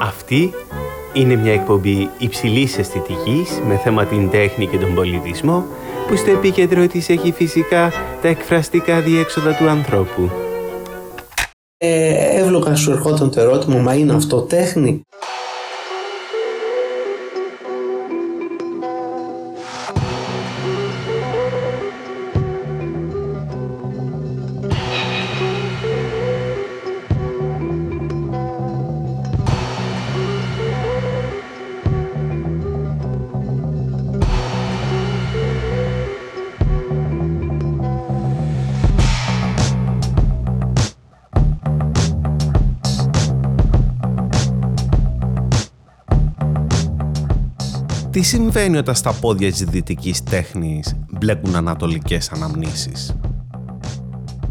Αυτή είναι μια εκπομπή υψηλής αισθητικής με θέμα την τέχνη και τον πολιτισμό που στο επίκεντρο της έχει φυσικά τα εκφραστικά διέξοδα του ανθρώπου. Ε, εύλογα σου ερχόταν το ερώτημα, μα είναι αυτό τέχνη; Συμβαίνει όταν στα πόδια της δυτικής τέχνης μπλέκουν ανατολικές αναμνήσεις;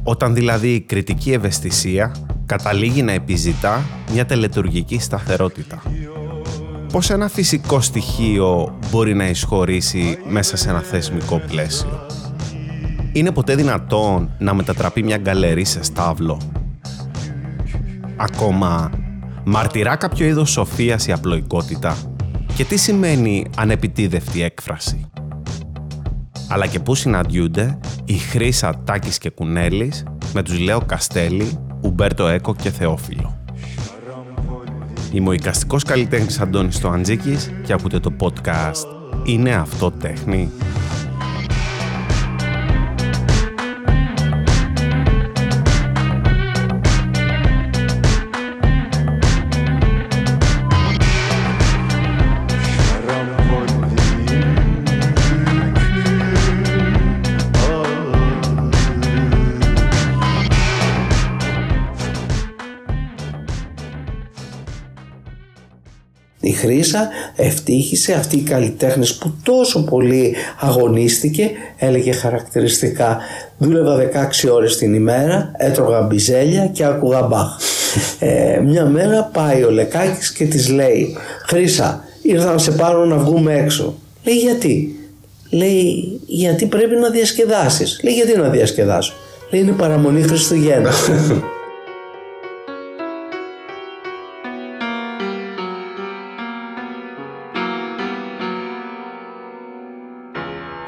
Όταν δηλαδή η κριτική ευαισθησία καταλήγει να επιζητά μια τελετουργική σταθερότητα. Πώς ένα φυσικό στοιχείο μπορεί να εισχωρήσει μέσα σε ένα θεσμικό πλαίσιο; Είναι ποτέ δυνατόν να μετατραπεί μια γκαλερί σε στάβλο; Ακόμα, μαρτυρά κάποιο είδος σοφίας η απλοϊκότητα; Και τι σημαίνει ανεπιτίδευτη έκφραση; Αλλά και πού συναντιούνται η Χρύσα Τάκης και Κουνέλης με τους Λέο Καστέλη, Ουμπέρτο Έκο και Θεόφιλο; Είμαι ο οικαστικός καλλιτέχνης Αντώνης Τοαντζίκης και ακούτε το podcast «Είναι αυτό τέχνη» Χρύσα ευτύχησε αυτή η καλλιτέχνης που τόσο πολύ αγωνίστηκε, έλεγε χαρακτηριστικά δούλευα 16 ώρες την ημέρα, έτρωγα μπιζέλια και άκουγα μπαχ. Ε, μια μέρα πάει ο Λεκάκης και της λέει «Χρύσα, ήρθα να σε πάρω να βγούμε έξω». Λέει «Γιατί» Λέει γιατί πρέπει να διασκεδάσεις. Λέει γιατί να διασκεδάσω; Λέει είναι παραμονή Χριστουγέννα.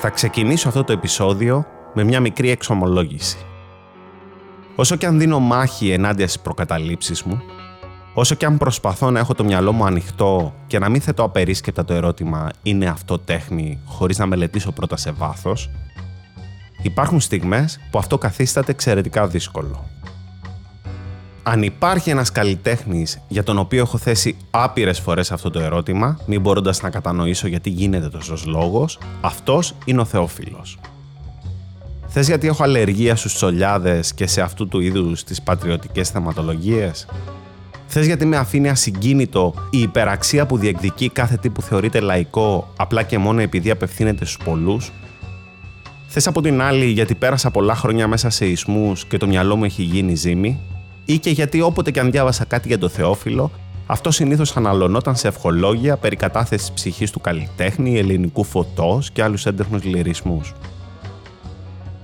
Θα ξεκινήσω αυτό το επεισόδιο με μια μικρή εξομολόγηση. Όσο και αν δίνω μάχη ενάντια στις προκαταλήψεις μου, όσο και αν προσπαθώ να έχω το μυαλό μου ανοιχτό και να μην θέτω απερίσκεπτα το ερώτημα «είναι αυτό τέχνη» χωρίς να μελετήσω πρώτα σε βάθος, υπάρχουν στιγμές που αυτό καθίσταται εξαιρετικά δύσκολο αν υπάρχει ένας καλλιτέχνης για τον οποίο έχω θέσει άπειρες φορές αυτό το ερώτημα, μην μπορώντας να κατανοήσω γιατί γίνεται τόσος λόγος, αυτός είναι ο Θεόφιλος. Θες γιατί έχω αλλεργία στους τσολιάδες και σε αυτού του είδους τις πατριωτικές θεματολογίες; Θες γιατί με αφήνει ασυγκίνητο η υπεραξία που διεκδικεί κάθε τι που θεωρείται λαϊκό απλά και μόνο επειδή απευθύνεται στους πολλούς; Θες από την άλλη γιατί πέρασα πολλά χρόνια μέσα σε ισμούς και το μυαλό μου έχει γίνει ζύμη; Ή και γιατί όποτε και αν διάβασα κάτι για το Θεόφιλο, αυτό συνήθως αναλωνόταν σε ευχολόγια περί κατάθεσης ψυχής του καλλιτέχνη, ελληνικού φωτός και άλλους έντεχνους λυρισμούς.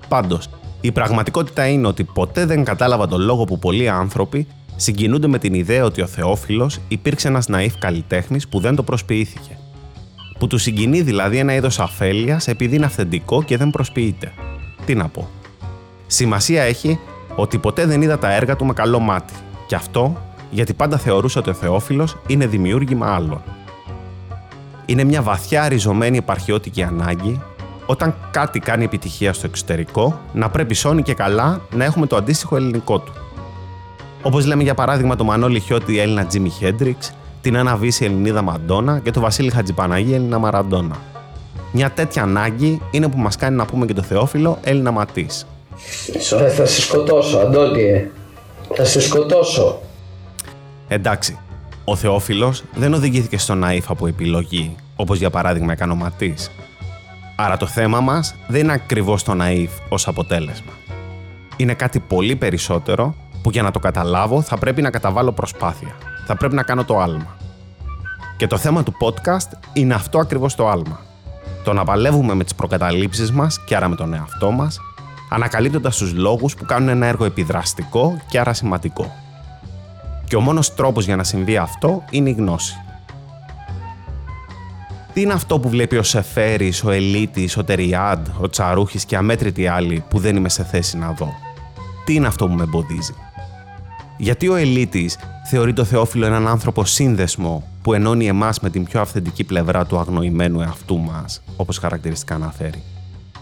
Πάντως, η πραγματικότητα είναι ότι ποτέ δεν κατάλαβα τον λόγο που πολλοί άνθρωποι συγκινούνται με την ιδέα ότι ο Θεόφιλος υπήρξε ένας ναήφ καλλιτέχνης που δεν το προσποιήθηκε. Που του συγκινεί δηλαδή ένα είδος αφέλειας επειδή είναι αυθεντικό και δεν προσποιείται. Τι να πω. Σημασία έχει ότι ποτέ δεν είδα τα έργα του με καλό μάτι. Και αυτό γιατί πάντα θεωρούσα ότι ο Θεόφιλος είναι δημιούργημα άλλων. Είναι μια βαθιά ριζωμένη επαρχιώτικη ανάγκη όταν κάτι κάνει επιτυχία στο εξωτερικό, να πρέπει σώνει και καλά να έχουμε το αντίστοιχο ελληνικό του. Όπως λέμε για παράδειγμα το Μανώλη Χιώτη Έλληνα Τζίμι Χέντριξ, την Άννα Βύση Ελληνίδα Μαντόνα και το Βασίλη Χατζιπαναγή Έλληνα Μαραντόνα. Μια τέτοια ανάγκη είναι που μας κάνει να πούμε και το Θεόφιλο Έλληνα Ματής. Ε, θα σε σκοτώσω, Αντώνιε. Θα σε σκοτώσω. Εντάξει, ο Θεόφιλος δεν οδηγήθηκε στον ναΐφ από επιλογή, όπως για παράδειγμα έκανε ο Ματής. Άρα το θέμα μας δεν είναι ακριβώς το ναΐφ ως αποτέλεσμα. Είναι κάτι πολύ περισσότερο που για να το καταλάβω θα πρέπει να καταβάλω προσπάθεια. Θα πρέπει να κάνω το άλμα. Και το θέμα του podcast είναι αυτό ακριβώς το άλμα. Το να παλεύουμε με τις προκαταλήψεις μας και άρα με τον εαυτό μας ανακαλύπτοντας τους λόγους που κάνουν ένα έργο επιδραστικό και άρα σημαντικό. Και ο μόνος τρόπος για να συμβεί αυτό είναι η γνώση. Τι είναι αυτό που βλέπει ο Σεφέρης, ο Ελίτης, ο Τεριάντ, ο Τσαρούχης και αμέτρητοι άλλοι που δεν είμαι σε θέση να δω; Τι είναι αυτό που με εμποδίζει; Γιατί ο Ελίτης θεωρεί το Θεόφιλο έναν άνθρωπο σύνδεσμο που ενώνει εμάς με την πιο αυθεντική πλευρά του αγνοημένου εαυτού μας, όπως χαρακτηριστικά αναφέρει.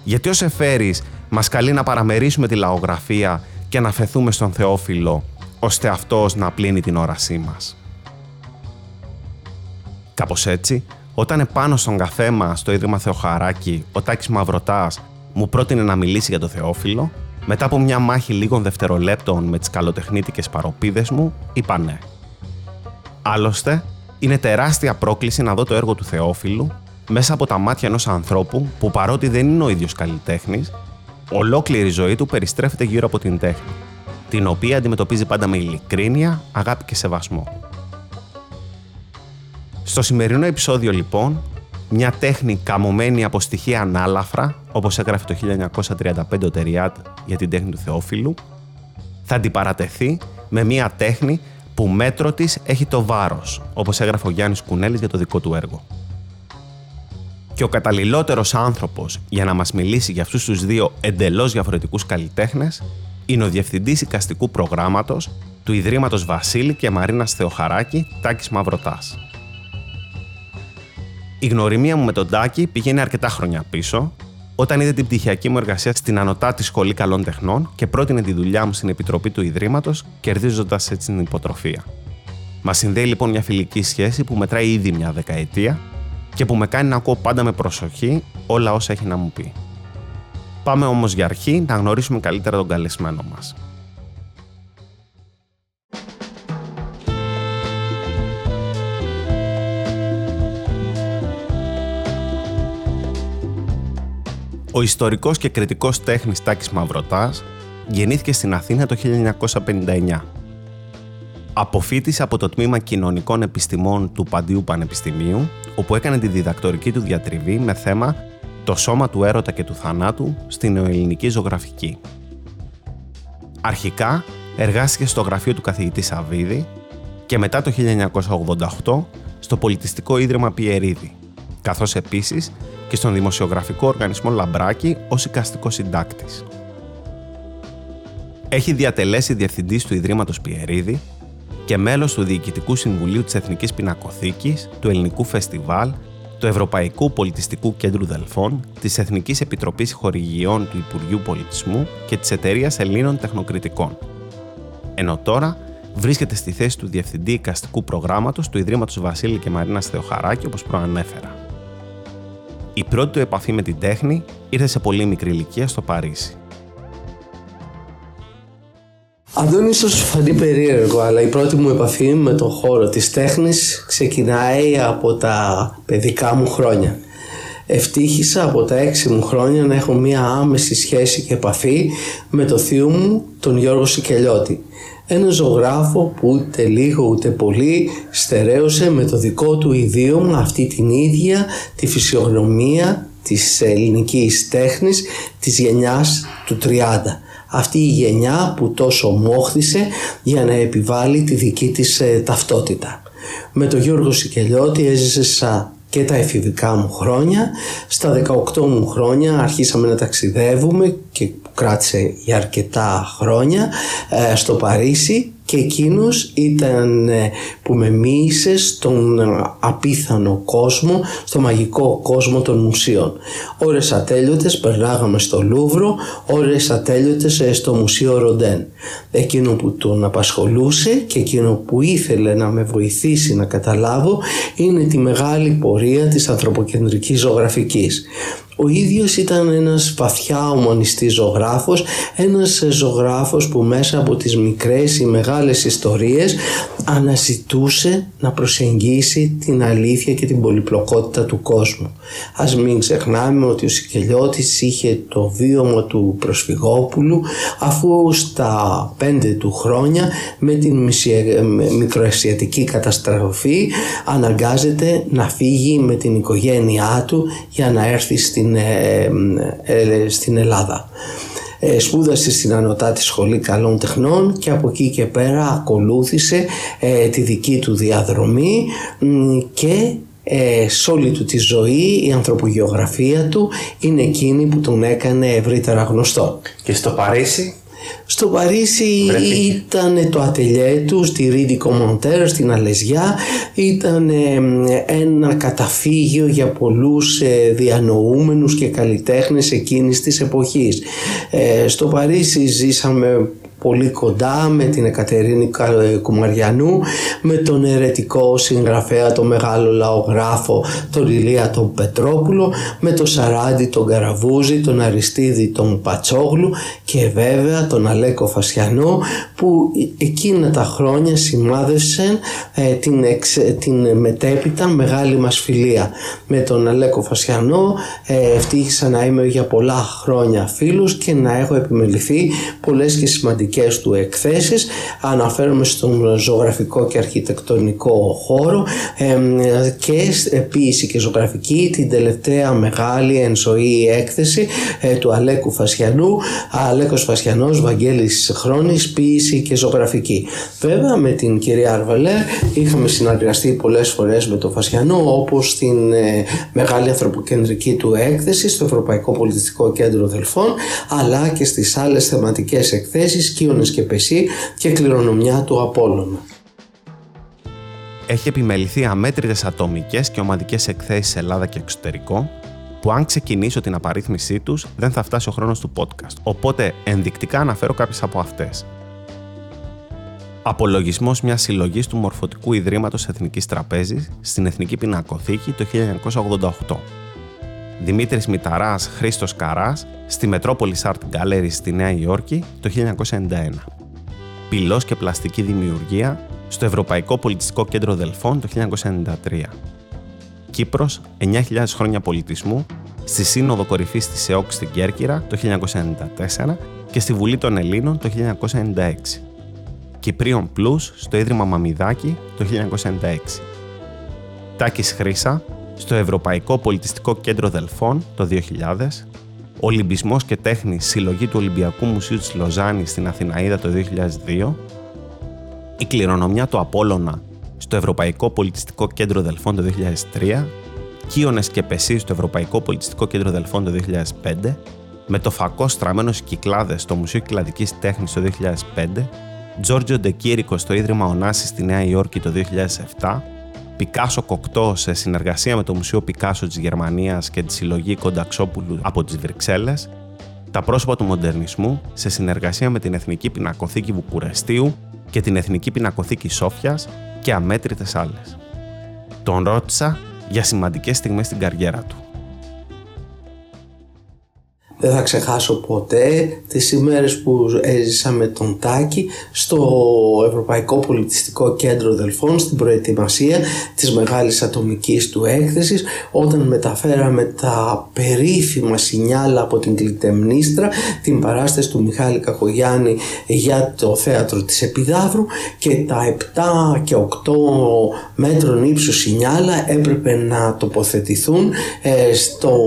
Γιατί ο Σεφέρης μας καλεί να παραμερίσουμε τη λαογραφία και να φεθούμε στον Θεόφιλο, ώστε αυτός να πλύνει την όρασή μας. Κάπως έτσι, όταν επάνω στον καφέ μας στο Ίδρυμα Θεοχαράκη, ο Τάκης Μαυρωτάς μου πρότεινε να μιλήσει για το Θεόφιλο, μετά από μια μάχη λίγων δευτερολέπτων με τις καλοτεχνίτικες παροπίδες μου, είπα ναι. Άλλωστε, είναι τεράστια πρόκληση να δω το έργο του Θεόφιλου μέσα από τα μάτια ενός ανθρώπου που παρότι δεν είναι ο ίδιος καλλιτέχνης, ολόκληρη η ζωή του περιστρέφεται γύρω από την τέχνη, την οποία αντιμετωπίζει πάντα με ειλικρίνεια, αγάπη και σεβασμό. Στο σημερινό επεισόδιο λοιπόν, μια τέχνη καμωμένη από στοιχεία ανάλαφρα, όπως έγραφε το 1935 ο Τεριάτ για την τέχνη του Θεόφιλου, θα αντιπαρατεθεί με μια τέχνη που μέτρο της έχει το βάρος, όπως έγραφε ο Γιάννης Κουνέλης για το δικό του έργο. Και ο καταλληλότερος άνθρωπος για να μας μιλήσει για αυτούς τους δύο εντελώς διαφορετικούς καλλιτέχνες είναι ο Διευθυντής Οικαστικού Προγράμματος του Ιδρύματος Βασίλη και Μαρίνας Θεοχαράκη Τάκης Μαυρωτάς. Η γνωριμία μου με τον Τάκη πηγαίνει αρκετά χρόνια πίσω, όταν είδε την πτυχιακή μου εργασία στην Ανωτάτη Σχολή Καλών Τεχνών και πρότεινε τη δουλειά μου στην Επιτροπή του Ιδρύματος, κερδίζοντας έτσι την υποτροφία. Μας συνδέει λοιπόν μια φιλική σχέση που μετράει ήδη μια δεκαετία και που με κάνει να ακούω πάντα με προσοχή όλα όσα έχει να μου πει. Πάμε όμως για αρχή να γνωρίσουμε καλύτερα τον καλεσμένο μας. Ο ιστορικός και κριτικός τέχνης Τάκης Μαυρωτάς γεννήθηκε στην Αθήνα το 1959. Αποφύτησε από το Τμήμα Κοινωνικών Επιστημών του Παντίου Πανεπιστημίου, όπου έκανε τη διδακτορική του διατριβή με θέμα «Το σώμα του έρωτα και του θανάτου στην νεοελληνική ζωγραφική». Αρχικά εργάστηκε στο γραφείο του καθηγητή Σαββίδη και μετά το 1988 στο Πολιτιστικό Ίδρυμα Πιερίδη, καθώς επίσης και στον δημοσιογραφικό οργανισμό Λαμπράκη ως οικαστικός συντάκτης. Έχει διατελέσει διευθυντής του Ιδρύματος Πιερίδη και μέλος του Διοικητικού Συμβουλίου της Εθνικής Πινακοθήκης, του Ελληνικού Φεστιβάλ, του Ευρωπαϊκού Πολιτιστικού Κέντρου Δελφών, της Εθνικής Επιτροπής Χορηγιών του Υπουργείου Πολιτισμού και της Εταιρείας Ελλήνων Τεχνοκριτικών. Ενώ τώρα βρίσκεται στη θέση του Διευθυντή Οικαστικού Προγράμματος του Ιδρύματος Βασίλη και Μαρίνας Θεοχαράκη, όπως προανέφερα. Η πρώτη του επαφή με την τέχνη ήρθε σε πολύ μικρή ηλικία στο Παρίσι. Αυτό ίσως φανεί περίεργο, αλλά η πρώτη μου επαφή με τον χώρο της τέχνης ξεκινάει από τα παιδικά μου χρόνια. Ευτύχησα από τα έξι μου χρόνια να έχω μία άμεση σχέση και επαφή με το θείο μου, τον Γιώργο Σικελιώτη ένα ζωγράφο που ούτε λίγο ούτε πολύ στερέωσε με το δικό του ιδίωμα αυτή την ίδια τη φυσιογνωμία της ελληνικής τέχνης της γενιάς του 30. Αυτή η γενιά που τόσο μόχθησε για να επιβάλλει τη δική της ε, ταυτότητα. Με τον Γιώργο Σικελιώτη έζησε και τα εφηβικά μου χρόνια. Στα 18 μου χρόνια αρχίσαμε να ταξιδεύουμε και κράτησε για αρκετά χρόνια ε, στο Παρίσι και εκείνος ήταν ε, που με μίλησε στον απίθανο κόσμο, στο μαγικό κόσμο των μουσείων. Ώρες ατέλειωτες περνάγαμε στο Λούβρο, ώρες ατέλειωτες ε, στο Μουσείο Ροντέν. Εκείνο που τον απασχολούσε και εκείνο που ήθελε να με βοηθήσει να καταλάβω είναι τη μεγάλη πορεία της ανθρωποκεντρικής ζωγραφικής. Ο ίδιος ήταν ένας βαθιά ομονιστής ζωγράφος, ένας ζωγράφος που μέσα από τις μικρές ή μεγάλες ιστορίες αναζητούσε να προσεγγίσει την αλήθεια και την πολυπλοκότητα του κόσμου. Ας μην ξεχνάμε ότι ο Σικελιώτης είχε το βίωμα του προσφυγόπουλου αφού στα πέντε του χρόνια με την μικροασιατική καταστροφή αναγκάζεται να φύγει με την οικογένειά του για να έρθει στην στην, ε, ε, στην Ελλάδα. Ε, σπούδασε στην Ανωτάτη Σχολή Καλών Τεχνών και από εκεί και πέρα ακολούθησε ε, τη δική του διαδρομή και ε, σε όλη του τη ζωή η ανθρωπογεωγραφία του είναι εκείνη που τον έκανε ευρύτερα γνωστό. Και στο Παρίσι; Στο Παρίσι ήταν το ατελιέ του στη Ρίντιco Κομοντέρ στην Αλεζιά ήταν ένα καταφύγιο για πολλούς ε, διανοούμενους και καλλιτέχνες εκείνης της εποχής. Ε, στο Παρίσι ζήσαμε πολύ κοντά με την Εκατερίνη Κουμαριανού, με τον ερετικό συγγραφέα, τον μεγάλο λαογράφο, τον Ηλία τον Πετρόπουλο, με τον Σαράντι τον Καραβούζη, τον Αριστίδη τον Πατσόγλου και βέβαια τον Αλέκο Φασιανό που εκείνα τα χρόνια σημάδευσαν ε, την, την μετέπειτα μεγάλη μας φιλία. Με τον Αλέκο Φασιανό ε, ευτύχησα να είμαι για πολλά χρόνια φίλους και να έχω επιμεληθεί πολλές και σημαντικές δικές του εκθέσεις αναφέρομαι στον ζωγραφικό και αρχιτεκτονικό χώρο και ποίηση και ζωγραφική την τελευταία μεγάλη εν ζωή έκθεση ε, του Αλέκου Φασιανού Αλέκος Φασιανός Βαγγέλης Χρόνης ποίηση και ζωγραφική βέβαια με την κυρία Αρβελέ είχαμε συναντηριστεί πολλές φορές με τον Φασιανό όπως στην ε, μεγάλη ανθρωποκεντρική του έκθεση στο Ευρωπαϊκό Πολιτιστικό Κέντρο Δελφών αλλά και στις άλλες θεματικές εκθέσεις Κύονες και Πεσί και κληρονομιά του Απόλλωνα. Έχει επιμεληθεί αμέτρητες ατομικές και ομαδικές εκθέσεις σε Ελλάδα και εξωτερικό, που αν ξεκινήσω την απαρίθμησή τους δεν θα φτάσει ο χρόνος του podcast, οπότε ενδεικτικά αναφέρω κάποιες από αυτές. Απολογισμός μιας συλλογής του Μορφωτικού Ιδρύματος Εθνικής Τραπέζης στην Εθνική Πινακοθήκη το 1988. Δημήτρης Μηταράς Χρήστος Καράς στη Metropolis Art Gallery στη Νέα Υόρκη το 1991. Πυλός και πλαστική δημιουργία στο Ευρωπαϊκό Πολιτιστικό Κέντρο Δελφών το 1993. Κύπρος, 9.000 χρόνια πολιτισμού στη Σύνοδο Κορυφής της ΕΟΚ στην Κέρκυρα το 1994 και στη Βουλή των Ελλήνων το 1996. Κυπρίων Πλούς στο Ίδρυμα Μαμιδάκη το 1996. Τάκης Χρύσα στο Ευρωπαϊκό Πολιτιστικό Κέντρο Δελφών το 2000, Ολυμπισμός και Τέχνη Συλλογή του Ολυμπιακού Μουσείου της Λοζάνης στην Αθηναίδα το 2002, η κληρονομιά του Απόλλωνα στο Ευρωπαϊκό Πολιτιστικό Κέντρο Δελφών το 2003, Κίονες και Πεσί στο Ευρωπαϊκό Πολιτιστικό Κέντρο Δελφών το 2005, με το φακό στραμμένο στις κυκλάδες στο Μουσείο Κυκλαδικής Τέχνης το 2005, Τζόρτζιο Ντεκίρικο στο Ίδρυμα Ωνάση στη Νέα Υόρκη το 2007, Πικάσο Κοκτό σε συνεργασία με το Μουσείο Πικάσο της Γερμανίας και τη συλλογή Κονταξόπουλου από τις Βρυξέλλες, τα πρόσωπα του μοντερνισμού σε συνεργασία με την Εθνική Πινακοθήκη Βουκουρεστίου και την Εθνική Πινακοθήκη Σόφιας και αμέτρητες άλλες. Τον ρώτησα για σημαντικές στιγμές στην καριέρα του. Δεν θα ξεχάσω ποτέ τις ημέρες που έζησα με τον Τάκη στο Ευρωπαϊκό Πολιτιστικό Κέντρο Δελφών στην προετοιμασία της μεγάλης ατομικής του έκθεσης όταν μεταφέραμε τα περίφημα σινιάλα από την Κλητεμνίστρα την παράσταση του Μιχάλη Κακογιάννη για το θέατρο της Επιδαύρου και τα 7 και 8 μέτρων ύψους σινιάλα έπρεπε να τοποθετηθούν ε, στο,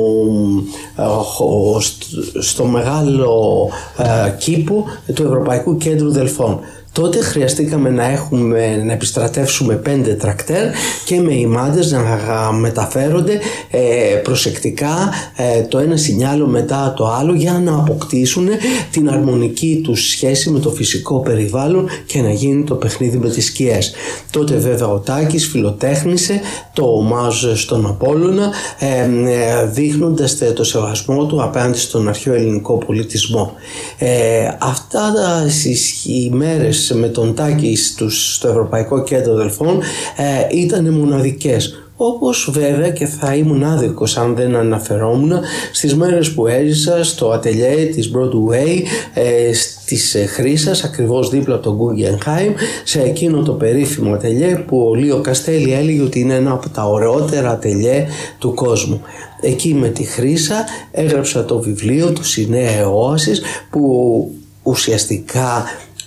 ε, στο μεγάλο ε, κήπο του Ευρωπαϊκού Κέντρου Δελφών. Τότε χρειαστήκαμε να έχουμε, να επιστρατεύσουμε πέντε τρακτέρ και με ημάντες να μεταφέρονται ε, προσεκτικά ε, το ένα σινιάλο μετά το άλλο για να αποκτήσουν την αρμονική τους σχέση με το φυσικό περιβάλλον και να γίνει το παιχνίδι με τις σκιές. Τότε βέβαια ο Τάκης φιλοτέχνησε το ομάζ στον Απόλλωνα ε, δείχνοντας το σεβασμό του απέναντι στον αρχαίο ελληνικό πολιτισμό. αυτά τα ημέρες με τον Τάκη στο Ευρωπαϊκό Κέντρο Δελφών ε, ήταν μοναδικές. Όπως βέβαια και θα ήμουν άδικος αν δεν αναφερόμουν στις μέρες που έζησα στο ατελιέ της Broadway ε, στις ε, Χρύσας ακριβώς δίπλα από τον Guggenheim σε εκείνο το περίφημο ατελιέ που ο Λίο Καστέλη έλεγε ότι είναι ένα από τα ωραιότερα ατελιέ του κόσμου. Εκεί με τη Χρύσα έγραψα το βιβλίο του Σινέα Εώασης που ουσιαστικά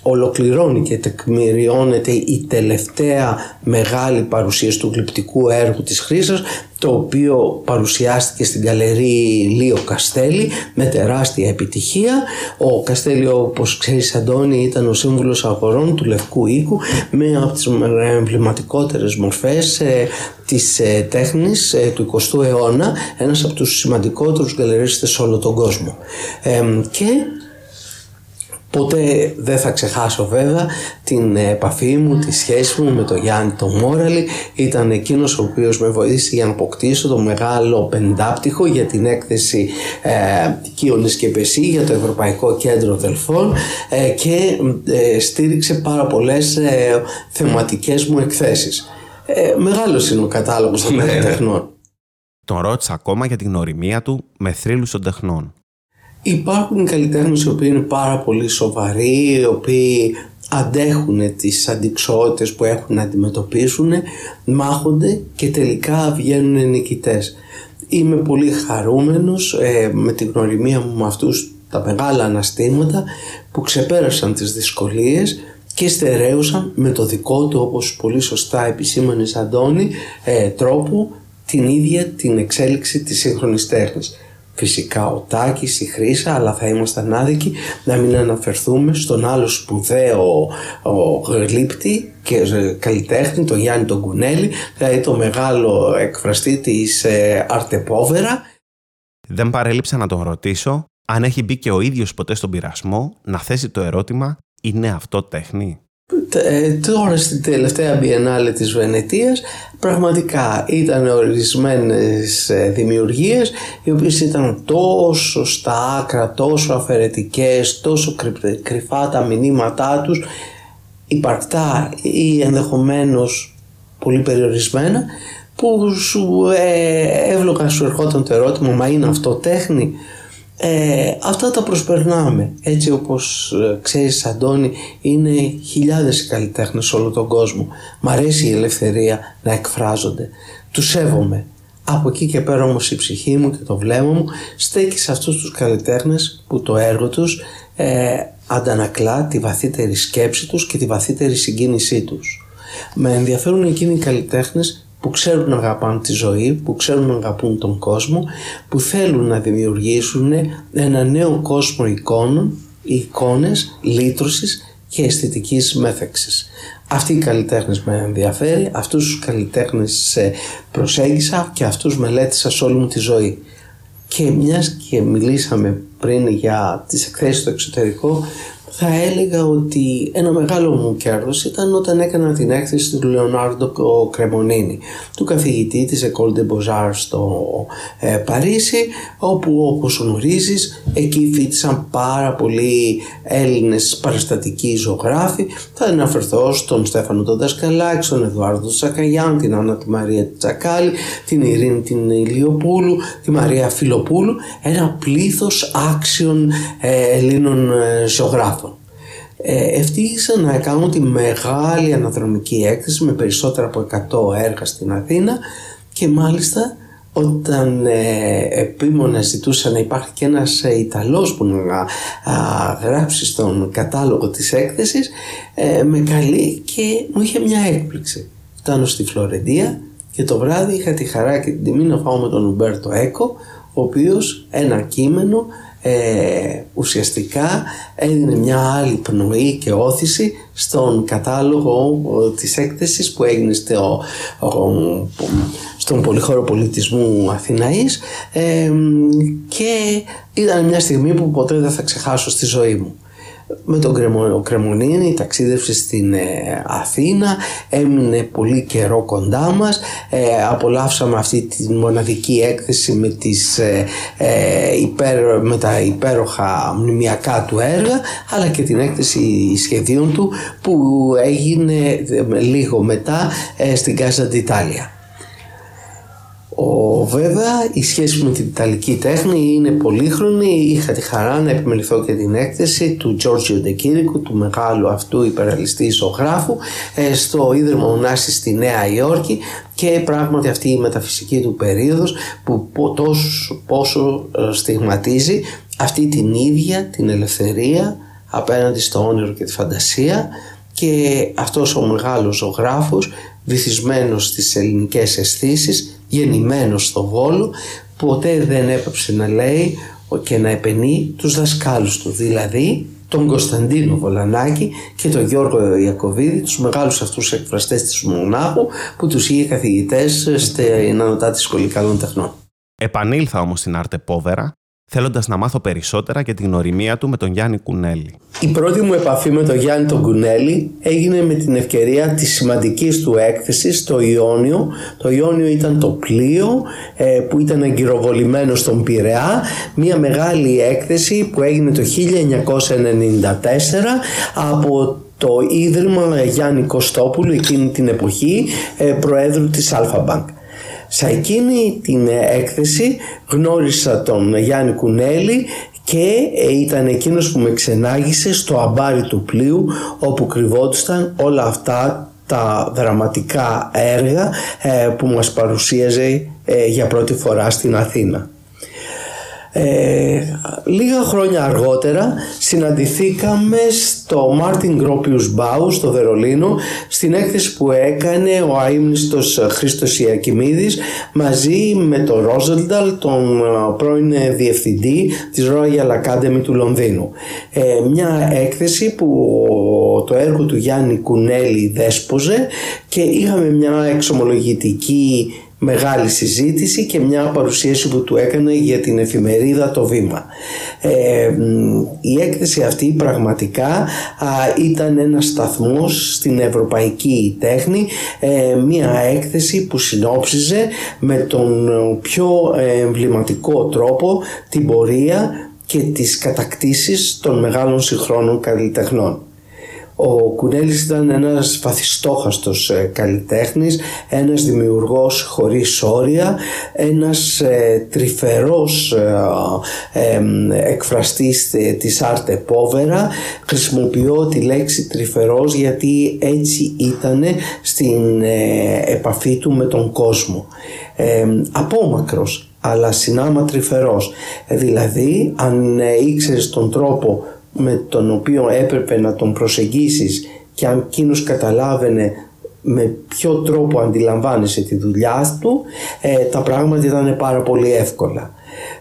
ολοκληρώνει και τεκμηριώνεται η τελευταία μεγάλη παρουσίαση του γλυπτικού έργου της Χρύσας το οποίο παρουσιάστηκε στην καλερί Λίο Καστέλη με τεράστια επιτυχία. Ο Καστέλη όπως ξέρεις Αντώνη ήταν ο σύμβουλος αγορών του Λευκού Οίκου με από τις εμβληματικότερες μορφές ε, της ε, τέχνης ε, του 20ου αιώνα ένας από τους σημαντικότερους γκαλερίστες σε όλο τον κόσμο. Ε, και Ποτέ δεν θα ξεχάσω βέβαια την επαφή μου, τη σχέση μου με τον Γιάννη τον Μόραλη. Ήταν εκείνος ο οποίος με βοήθησε για να αποκτήσω το μεγάλο πεντάπτυχο για την έκθεση ε, Κίονης και Πεσί για το Ευρωπαϊκό Κέντρο Δελφών ε, και ε, στήριξε πάρα πολλές ε, θεματικές μου εκθέσεις. Ε, μεγάλος είναι ο κατάλογος των ναι. τεχνών. Τον ρώτησα ακόμα για την γνωριμία του με θρύλους των τεχνών. Υπάρχουν καλλιτέχνες οι οποίοι είναι πάρα πολύ σοβαροί, οι οποίοι αντέχουν τις αντικσότητες που έχουν να αντιμετωπίσουν, μάχονται και τελικά βγαίνουν νικητές. Είμαι πολύ χαρούμενος ε, με την γνωριμία μου με αυτούς τα μεγάλα αναστήματα που ξεπέρασαν τις δυσκολίες και στερέωσαν με το δικό του όπως πολύ σωστά επισήμανες Αντώνη ε, τρόπο την ίδια την εξέλιξη της σύγχρονης τέχνης. Φυσικά ο Τάκης, η Χρύσα, αλλά θα ήμασταν άδικοι να μην αναφερθούμε στον άλλο σπουδαίο ο γλύπτη και καλλιτέχνη, τον Γιάννη τον Κουνέλη, δηλαδή το μεγάλο εκφραστή της ε, Αρτεπόβερα. Δεν παρέλειψα να τον ρωτήσω αν έχει μπει και ο ίδιος ποτέ στον πειρασμό να θέσει το ερώτημα «Είναι αυτό τέχνη» ε, τώρα στην τελευταία Biennale της Βενετίας πραγματικά ήταν ορισμένες ε, δημιουργίες οι οποίες ήταν τόσο στα άκρα, τόσο αφαιρετικές, τόσο κρυφά τα μηνύματά τους. Υπαρκτά ή ενδεχομένως πολύ περιορισμένα που σου ε, εύλογα σου ερχόταν το ερώτημα μα είναι αυτό τέχνη; Ε, αυτά τα προσπερνάμε. Έτσι όπως ε, ξέρεις Αντώνη είναι χιλιάδες οι καλλιτέχνες σε όλο τον κόσμο. Μ' αρέσει η ελευθερία να εκφράζονται. Τους σέβομαι. Από εκεί και πέρα όμως η ψυχή μου και το βλέμμα μου στέκει σε αυτούς τους καλλιτέχνες που το έργο τους ε, αντανακλά τη βαθύτερη σκέψη τους και τη βαθύτερη συγκίνησή τους. Με ενδιαφέρουν εκείνοι οι καλλιτέχνες που ξέρουν να αγαπάνε τη ζωή, που ξέρουν να αγαπούν τον κόσμο, που θέλουν να δημιουργήσουν ένα νέο κόσμο εικόνων, εικόνες, λύτρωσης και αισθητικής μέθεξης. Αυτοί οι καλλιτέχνες με ενδιαφέρει, αυτούς τους καλλιτέχνες προσέγγισα και αυτούς μελέτησα σε όλη μου τη ζωή. Και μιας και μιλήσαμε πριν για τις εκθέσεις στο εξωτερικό, θα έλεγα ότι ένα μεγάλο μου κέρδος ήταν όταν έκανα την έκθεση του Λεωνάρντο Κρεμονίνη, του καθηγητή της École de Beaux-Arts στο ε, Παρίσι, όπου όπως γνωρίζεις εκεί φίτησαν πάρα πολλοί Έλληνες παραστατικοί ζωγράφοι. Θα αναφερθώ στον Στέφανο τον Δασκαλάκη, στον Εδουάρδο Τσακαγιάν, την Άννα τη Μαρία Τσακάλη, την Ειρήνη την Ηλιοπούλου, τη Μαρία Φιλοπούλου, ένα πλήθος άξιων ε, Ελλήνων ε, ζωγράφων ε, ευτύχησα να κάνω τη μεγάλη αναδρομική έκθεση με περισσότερα από 100 έργα στην Αθήνα και μάλιστα όταν ε, επίμονα ζητούσα να υπάρχει και ένας ε, Ιταλός που να γράψει στον κατάλογο της έκθεσης ε, με καλεί και μου είχε μια έκπληξη. Φτάνω στη Φλωρεντία και το βράδυ είχα τη χαρά και την τιμή να φάω με τον Ουμπέρτο Έκο ο οποίος ένα κείμενο ε, ουσιαστικά έδινε μια άλλη πνοή και όθηση στον κατάλογο της έκθεσης που έγινε στο, στον Πολυχώρο Πολιτισμού Αθηναής. Ε, και ήταν μια στιγμή που ποτέ δεν θα ξεχάσω στη ζωή μου με τον Κρεμονίνη ταξίδευσε στην ε, Αθήνα έμεινε πολύ καιρό κοντά μας ε, απολαύσαμε αυτή τη μοναδική έκθεση με, τις, ε, ε, υπέρ, με τα υπέροχα μνημιακά του έργα αλλά και την έκθεση σχεδίων του που έγινε λίγο μετά στην Casa d'Italia. Ο, βέβαια η σχέση με την Ιταλική τέχνη είναι πολύχρονη. Είχα τη χαρά να επιμεληθώ και την έκθεση του Τζόρτζιο Ντεκίρικου, του μεγάλου αυτού υπεραλιστή ζωγράφου, ε, στο Ίδρυμα Ωνάση στη Νέα Υόρκη και πράγματι αυτή η μεταφυσική του περίοδος που τόσο, πόσο ε, στιγματίζει αυτή την ίδια την ελευθερία απέναντι στο όνειρο και τη φαντασία και αυτός ο μεγάλος ζωγράφος βυθισμένος στις ελληνικές αισθήσεις, γεννημένος στο Βόλο ποτέ δεν έπαψε να λέει και να επενεί τους δασκάλους του δηλαδή τον Κωνσταντίνο Βολανάκη και τον Γιώργο Ιακωβίδη, τους μεγάλους αυτούς εκφραστές της Μονάχου που τους είχε καθηγητές στην Ανωτάτη Σχολή Καλών Τεχνών. Επανήλθα όμως στην Άρτε Πόβερα θέλοντας να μάθω περισσότερα για την γνωριμία του με τον Γιάννη Κουνέλη. Η πρώτη μου επαφή με τον Γιάννη τον Κουνέλη έγινε με την ευκαιρία της σημαντικής του έκθεσης στο Ιόνιο. Το Ιόνιο ήταν το πλοίο ε, που ήταν εγκυροβολημένο στον Πειραιά, μια μεγάλη έκθεση που έγινε το 1994 από το Ίδρυμα Γιάννη Κωστόπουλου εκείνη την εποχή, ε, Προέδρου της Αλφα σε εκείνη την έκθεση γνώρισα τον Γιάννη Κουνέλη και ήταν εκείνος που με ξενάγησε στο αμπάρι του πλοίου όπου κρυβόντουσαν όλα αυτά τα δραματικά έργα ε, που μας παρουσίαζε ε, για πρώτη φορά στην Αθήνα. Ε, λίγα χρόνια αργότερα συναντηθήκαμε στο Martin Gropius Bau στο Βερολίνο στην έκθεση που έκανε ο αείμνηστος Χρήστος Ιακημίδης μαζί με τον Ρόζελνταλ τον ε, πρώην διευθυντή της Royal Academy του Λονδίνου. Ε, μια έκθεση που το έργο του Γιάννη Κουνέλη δέσποζε και είχαμε μια εξομολογητική μεγάλη συζήτηση και μια παρουσίαση που του έκανε για την εφημερίδα το βήμα. Ε, η έκθεση αυτή πραγματικά ήταν ένας σταθμός στην ευρωπαϊκή τέχνη, ε, μια έκθεση που συνόψιζε με τον πιο εμβληματικό τρόπο την πορεία και τις κατακτήσεις των μεγάλων συγχρόνων καλλιτεχνών. Ο Κουνέλης ήταν ένας βαθιστόχαστος ε, καλλιτέχνης, ένας δημιουργός χωρίς όρια, ένας ε, τρυφερός ε, εκφραστής της Άρτε Πόβερα. Χρησιμοποιώ τη λέξη τρυφερός γιατί έτσι ήταν στην επαφή του με τον κόσμο. απόμακρος αλλά συνάμα τρυφερός. Δηλαδή αν ήξερες τον τρόπο με τον οποίο έπρεπε να τον προσεγγίσεις και αν εκείνος καταλάβαινε με ποιο τρόπο αντιλαμβάνεσαι τη δουλειά του ε, τα πράγματα ήταν πάρα πολύ εύκολα.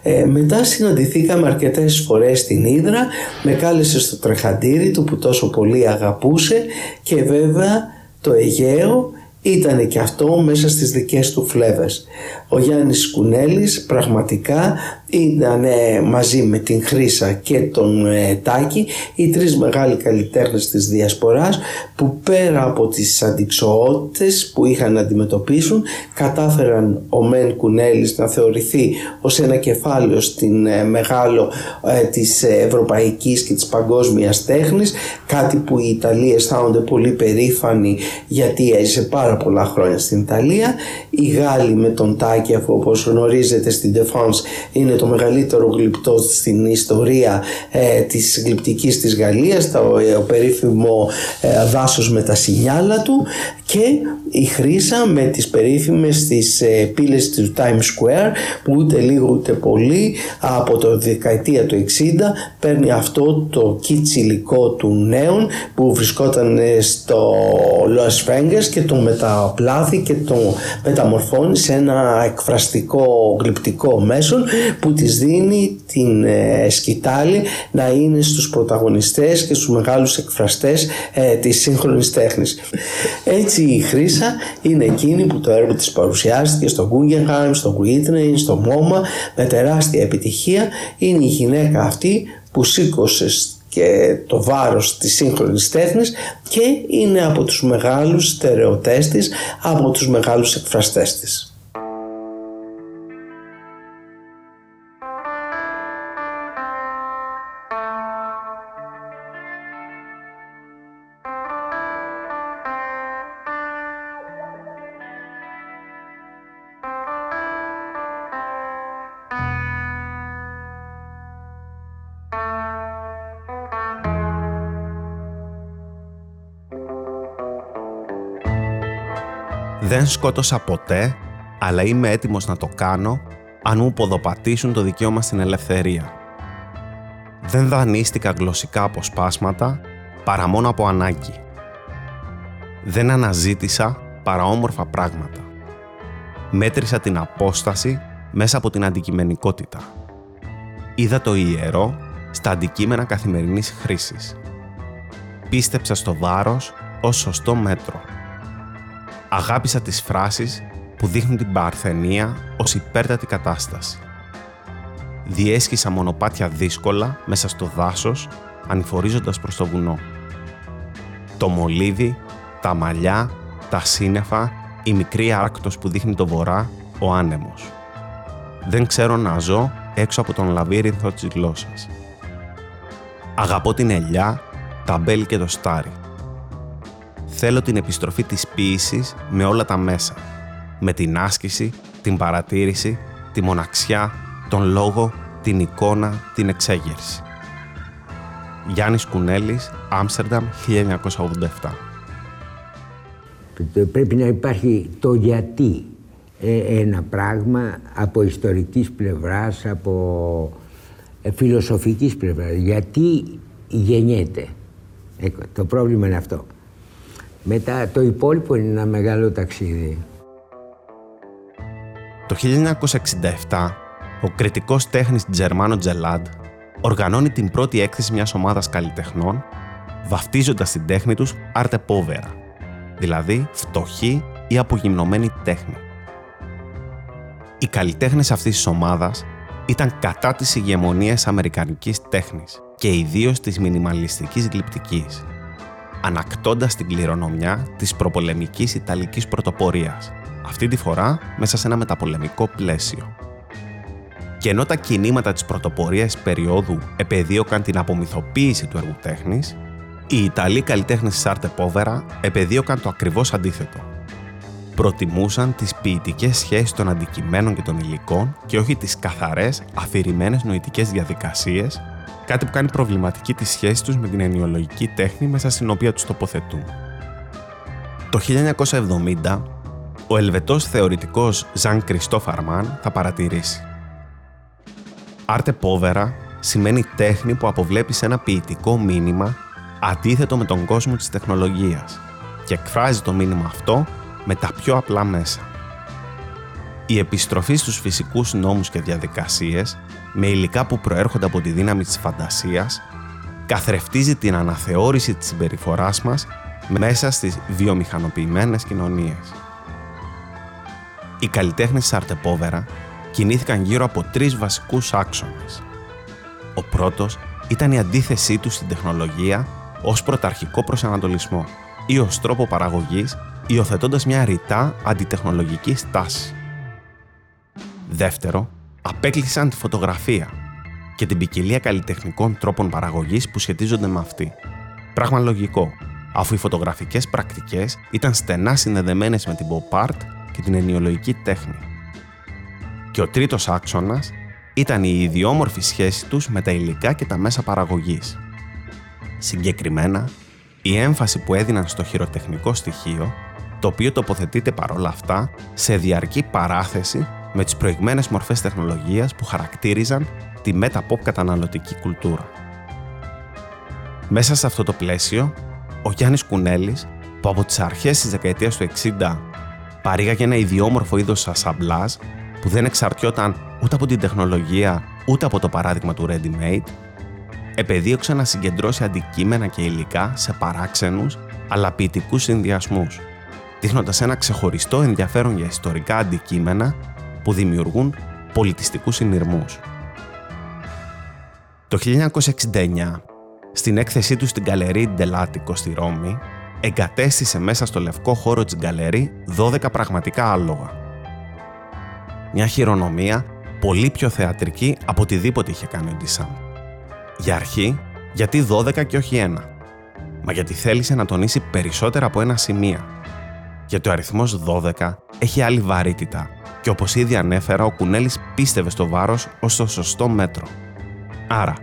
Ε, μετά συναντηθήκαμε αρκετές φορές στην Ήδρα, με κάλεσε στο τρεχαντήρι του που τόσο πολύ αγαπούσε και βέβαια το Αιγαίο ήταν και αυτό μέσα στις δικές του φλέβες. Ο Γιάννης Κουνέλης πραγματικά ήταν μαζί με την Χρύσα και τον ε, Τάκη οι τρεις μεγάλοι καλλιτέχνες της Διασποράς που πέρα από τις αντικσοότητες που είχαν να αντιμετωπίσουν κατάφεραν ο Μεν Κουνέλης να θεωρηθεί ως ένα κεφάλαιο στην ε, μεγάλο ε, της ευρωπαϊκής και της παγκόσμιας τέχνης κάτι που οι Ιταλοί αισθάνονται πολύ περήφανοι γιατί έζησε πάρα πολλά χρόνια στην Ιταλία. Οι Γάλλοι με τον Τάκη αφού όπως γνωρίζετε στην Defense είναι το μεγαλύτερο γλυπτό στην ιστορία ε, της γλυπτικής της Γαλλίας, το ε, περίφημο ε, δάσος με τα σινιάλα του και η Χρύσα με τις περίφημες τις ε, πύλες του Times Square που ούτε λίγο ούτε πολύ από το δεκαετία του 60 παίρνει αυτό το κίτσι υλικό του νέων που βρισκόταν ε, στο Los Angeles και το μεταπλάθει και το μεταμορφώνει σε ένα εκφραστικό γλυπτικό μέσον που της δίνει την ε, σκητάλη να είναι στους πρωταγωνιστές και στους μεγάλους εκφραστές ε, της σύγχρονης τέχνης. Έτσι η Χρύσα είναι εκείνη που το έργο της παρουσιάστηκε στο Guggenheim, στο Whitney, στο MoMA με τεράστια επιτυχία. Είναι η γυναίκα αυτή που σήκωσε και το βάρος της σύγχρονης τέχνης και είναι από τους μεγάλους στερεοτές της, από τους μεγάλους εκφραστές της. Δεν σκότωσα ποτέ, αλλά είμαι έτοιμος να το κάνω αν μου ποδοπατήσουν το δικαίωμα στην ελευθερία. δεν δανείστηκα γλωσσικά αποσπάσματα παρά μόνο από ανάγκη. Δεν αναζήτησα παρά όμορφα πράγματα. Μέτρησα την απόσταση μέσα από την αντικειμενικότητα. Είδα το ιερό στα αντικείμενα καθημερινής χρήσης. Πίστεψα στο βάρος ως σωστό μέτρο. Αγάπησα τις φράσεις που δείχνουν την παρθενία ως υπέρτατη κατάσταση. Διέσχισα μονοπάτια δύσκολα μέσα στο δάσος, ανηφορίζοντας προς το βουνό. Το μολύβι, τα μαλλιά, τα σύννεφα, η μικρή άκτος που δείχνει το βορρά, ο άνεμος. Δεν ξέρω να ζω έξω από τον λαβύρινθο της γλώσσας. Αγαπώ την ελιά, τα μπέλ και το στάρι. Θέλω την επιστροφή της ποίησης με όλα τα μέσα. Με την άσκηση, την παρατήρηση, τη μοναξιά, τον λόγο, την εικόνα, την εξέγερση. Γιάννης Κουνέλης, Άμστερνταμ, 1987 Πρέπει να υπάρχει το γιατί ε, ένα πράγμα από ιστορικής πλευράς, από ε, φιλοσοφικής πλευράς. Γιατί γεννιέται. Το πρόβλημα είναι αυτό. Μετά το υπόλοιπο είναι ένα μεγάλο ταξίδι. Το 1967, ο κριτικός τέχνης Τζερμάνο Τζελάντ οργανώνει την πρώτη έκθεση μιας ομάδας καλλιτεχνών, βαφτίζοντας την τέχνη τους Arte Povera, δηλαδή φτωχή ή απογυμνωμένη τέχνη. Οι καλλιτέχνες αυτής της ομάδας ήταν κατά της ηγεμονίας αμερικανικής τέχνης και ιδίως της μινιμαλιστικής γλυπτικής, ανακτώντας την κληρονομιά της προπολεμικής Ιταλικής πρωτοπορίας, αυτή τη φορά μέσα σε ένα μεταπολεμικό πλαίσιο. Και ενώ τα κινήματα της πρωτοπορίας περίοδου επεδίωκαν την απομυθοποίηση του έργου τέχνης, οι Ιταλοί καλλιτέχνες της Arte Povera επεδίωκαν το ακριβώς αντίθετο. Προτιμούσαν τις ποιητικές σχέσεις των αντικειμένων και των υλικών και όχι τις καθαρές, αφηρημένες νοητικές διαδικασίες, κάτι που κάνει προβληματική τη σχέση τους με την ενοιολογική τέχνη μέσα στην οποία τους τοποθετούν. Το 1970, ο Ελβετός θεωρητικός Ζαν Κριστόφ Αρμάν θα παρατηρήσει Arte Povera σημαίνει τέχνη που αποβλέπει σε ένα ποιητικό μήνυμα αντίθετο με τον κόσμο της τεχνολογίας και εκφράζει το μήνυμα αυτό με τα πιο απλά μέσα. Η επιστροφή στους φυσικούς νόμους και διαδικασίες με υλικά που προέρχονται από τη δύναμη της φαντασίας καθρεφτίζει την αναθεώρηση της συμπεριφοράς μας μέσα στις βιομηχανοποιημένες κοινωνίες. Οι καλλιτέχνες της Αρτεπόβερα κινήθηκαν γύρω από τρεις βασικούς άξονες. Ο πρώτος ήταν η αντίθεσή τους στην τεχνολογία ως πρωταρχικό προσανατολισμό ή ως τρόπο παραγωγής υιοθετώντας μια ρητά αντιτεχνολογική στάση. Δεύτερο, απέκλεισαν τη φωτογραφία και την ποικιλία καλλιτεχνικών τρόπων παραγωγής που σχετίζονται με αυτή. Πράγμα λογικό, αφού οι φωτογραφικές πρακτικές ήταν στενά συνδεδεμένες με την pop art και την ενοιολογική τέχνη. Και ο τρίτος άξονας ήταν η ιδιόμορφη σχέση τους με τα υλικά και τα μέσα παραγωγής. Συγκεκριμένα, η έμφαση που έδιναν στο χειροτεχνικό στοιχείο, το οποίο τοποθετείται παρόλα αυτά σε διαρκή παράθεση με τις προηγμένες μορφές τεχνολογίας που χαρακτήριζαν τη μετα-pop καταναλωτική κουλτούρα. Μέσα σε αυτό το πλαίσιο, ο Γιάννης Κουνέλης, που από τις αρχές της δεκαετίας του 60 παρήγαγε ένα ιδιόμορφο είδος ασαμπλάζ που δεν εξαρτιόταν ούτε από την τεχνολογία ούτε από το παράδειγμα του Ready Made, επεδίωξε να συγκεντρώσει αντικείμενα και υλικά σε παράξενους αλλά ποιητικούς συνδυασμούς, δείχνοντας ένα ξεχωριστό ενδιαφέρον για ιστορικά αντικείμενα που δημιουργούν πολιτιστικούς συνειρμούς. Το 1969, στην έκθεσή του στην Γκαλερί Ντελάτικο στη Ρώμη, εγκατέστησε μέσα στο λευκό χώρο της γκαλερί 12 πραγματικά άλογα. Μια χειρονομία πολύ πιο θεατρική από οτιδήποτε είχε κάνει ο Ντισάν. Για αρχή, γιατί 12 και όχι ένα. Μα γιατί θέλησε να τονίσει περισσότερα από ένα σημεία. Γιατί ο αριθμός 12 έχει άλλη βαρύτητα και όπως ήδη ανέφερα, ο Κουνέλης πίστευε στο βάρος ως το σωστό μέτρο. Άρα,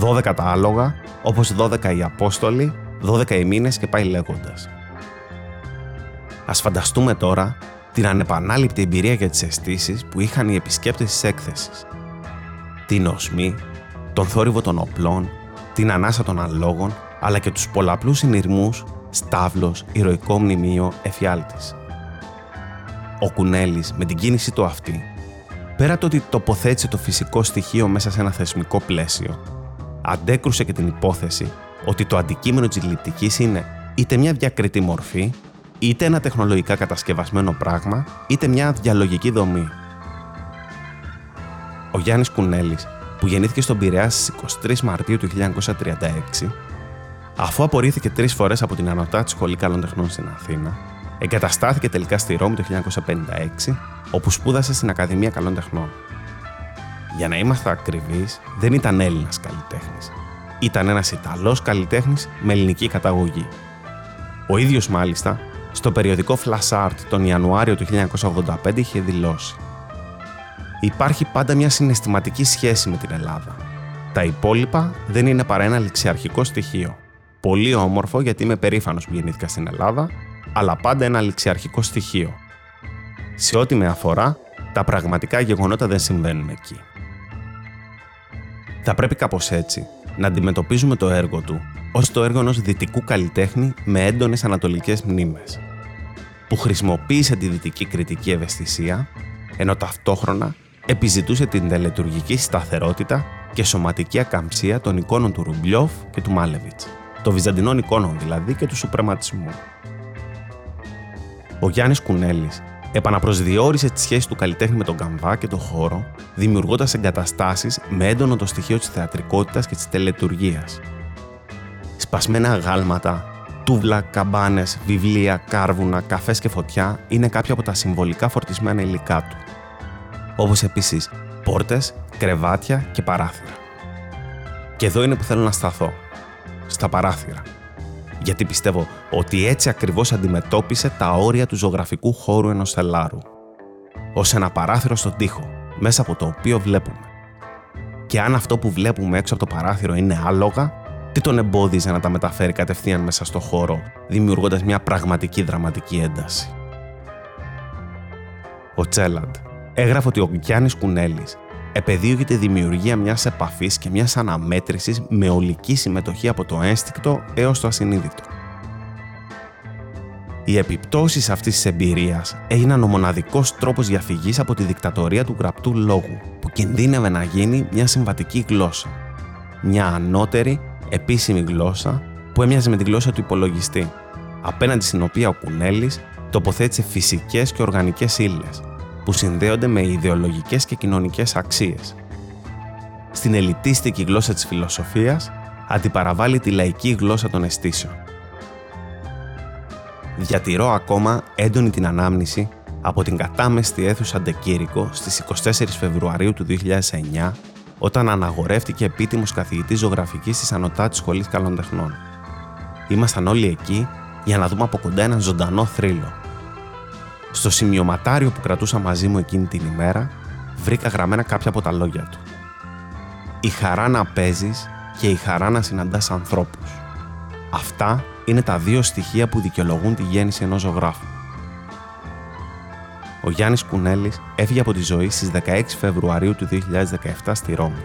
12 τα άλογα, όπως 12 οι Απόστολοι, 12 οι μήνες και πάει λέγοντας. Ας φανταστούμε τώρα την ανεπανάληπτη εμπειρία για τις αισθήσεις που είχαν οι επισκέπτες της έκθεσης. Την οσμή, τον θόρυβο των οπλών, την ανάσα των αλόγων, αλλά και τους πολλαπλούς συνειρμούς, στάβλος, ηρωικό μνημείο, εφιάλτης. Ο Κουνέλης με την κίνηση του αυτή, πέρα το ότι τοποθέτησε το φυσικό στοιχείο μέσα σε ένα θεσμικό πλαίσιο, αντέκρουσε και την υπόθεση ότι το αντικείμενο της ληπτικής είναι είτε μια διακριτή μορφή, είτε ένα τεχνολογικά κατασκευασμένο πράγμα, είτε μια διαλογική δομή. Ο Γιάννης Κουνέλης, που γεννήθηκε στον Πειραιά στις 23 Μαρτίου του 1936, αφού απορρίφθηκε τρεις φορές από την Ανωτάτη Σχολή Καλών Τεχνών στην Αθήνα, εγκαταστάθηκε τελικά στη Ρώμη το 1956, όπου σπούδασε στην Ακαδημία Καλών Τεχνών. Για να είμαστε ακριβείς, δεν ήταν Έλληνας καλλιτέχνης. Ήταν ένας Ιταλός καλλιτέχνης με ελληνική καταγωγή. Ο ίδιος μάλιστα, στο περιοδικό Flash Art τον Ιανουάριο του 1985 είχε δηλώσει Υπάρχει πάντα μια συναισθηματική σχέση με την Ελλάδα. Τα υπόλοιπα δεν είναι παρά ένα ληξιαρχικό στοιχείο. Πολύ όμορφο γιατί είμαι περήφανος που γεννήθηκα στην Ελλάδα, αλλά πάντα ένα ληξιαρχικό στοιχείο. Σε ό,τι με αφορά, τα πραγματικά γεγονότα δεν συμβαίνουν εκεί. Θα πρέπει κάπως έτσι να αντιμετωπίζουμε το έργο του ως το έργο ενός δυτικού καλλιτέχνη με έντονες ανατολικές μνήμες, που χρησιμοποίησε τη δυτική κριτική ευαισθησία, ενώ ταυτόχρονα επιζητούσε την τελετουργική σταθερότητα και σωματική ακαμψία των εικόνων του Ρουμπλιόφ και του Μάλεβιτς, των βυζαντινών εικόνων δηλαδή και του σουπρεματισμού. Ο Γιάννης Κουνέλης επαναπροσδιορίσε τη σχέση του καλλιτέχνη με τον καμβά και τον χώρο, δημιουργώντας εγκαταστάσεις με έντονο το στοιχείο της θεατρικότητας και της τελετουργίας. Σπασμένα γάλματα, τούβλα, καμπάνες, βιβλία, κάρβουνα, καφές και φωτιά είναι κάποια από τα συμβολικά φορτισμένα υλικά του. Όπως επίσης πόρτες, κρεβάτια και παράθυρα. Και εδώ είναι που θέλω να σταθώ. Στα παράθυρα γιατί πιστεύω ότι έτσι ακριβώς αντιμετώπισε τα όρια του ζωγραφικού χώρου ενός θελάρου. Ως ένα παράθυρο στον τοίχο, μέσα από το οποίο βλέπουμε. Και αν αυτό που βλέπουμε έξω από το παράθυρο είναι άλογα, τι τον εμπόδιζε να τα μεταφέρει κατευθείαν μέσα στο χώρο, δημιουργώντας μια πραγματική δραματική ένταση; Ο Τσέλαντ έγραφε ότι ο Γιάννης Κουνέλης επεδίωκε τη δημιουργία μιας επαφής και μιας αναμέτρησης με ολική συμμετοχή από το ένστικτο έως το ασυνείδητο. Οι επιπτώσεις αυτής της εμπειρίας έγιναν ο μοναδικός τρόπος διαφυγής από τη δικτατορία του γραπτού λόγου, που κινδύνευε να γίνει μια συμβατική γλώσσα. Μια ανώτερη, επίσημη γλώσσα που έμοιαζε με τη γλώσσα του υπολογιστή, απέναντι στην οποία ο Κουνέλης τοποθέτησε φυσικές και οργανικές ύλες, που συνδέονται με ιδεολογικές και κοινωνικές αξίες. Στην ελιτίστικη γλώσσα της φιλοσοφίας αντιπαραβάλλει τη λαϊκή γλώσσα των αισθήσεων. Διατηρώ ακόμα έντονη την ανάμνηση από την κατάμεστη αίθουσα Ντεκήρικο στις 24 Φεβρουαρίου του 2009 όταν αναγορεύτηκε επίτιμος καθηγητής ζωγραφικής της Ανωτάτης Σχολής Καλών Τεχνών. Ήμασταν όλοι εκεί για να δούμε από κοντά έναν ζωντανό θρύλο, στο σημειωματάριο που κρατούσα μαζί μου εκείνη την ημέρα, βρήκα γραμμένα κάποια από τα λόγια του. Η χαρά να παίζεις και η χαρά να συναντάς ανθρώπους. Αυτά είναι τα δύο στοιχεία που δικαιολογούν τη γέννηση ενός ζωγράφου. Ο Γιάννης Κουνέλης έφυγε από τη ζωή στις 16 Φεβρουαρίου του 2017 στη Ρώμη.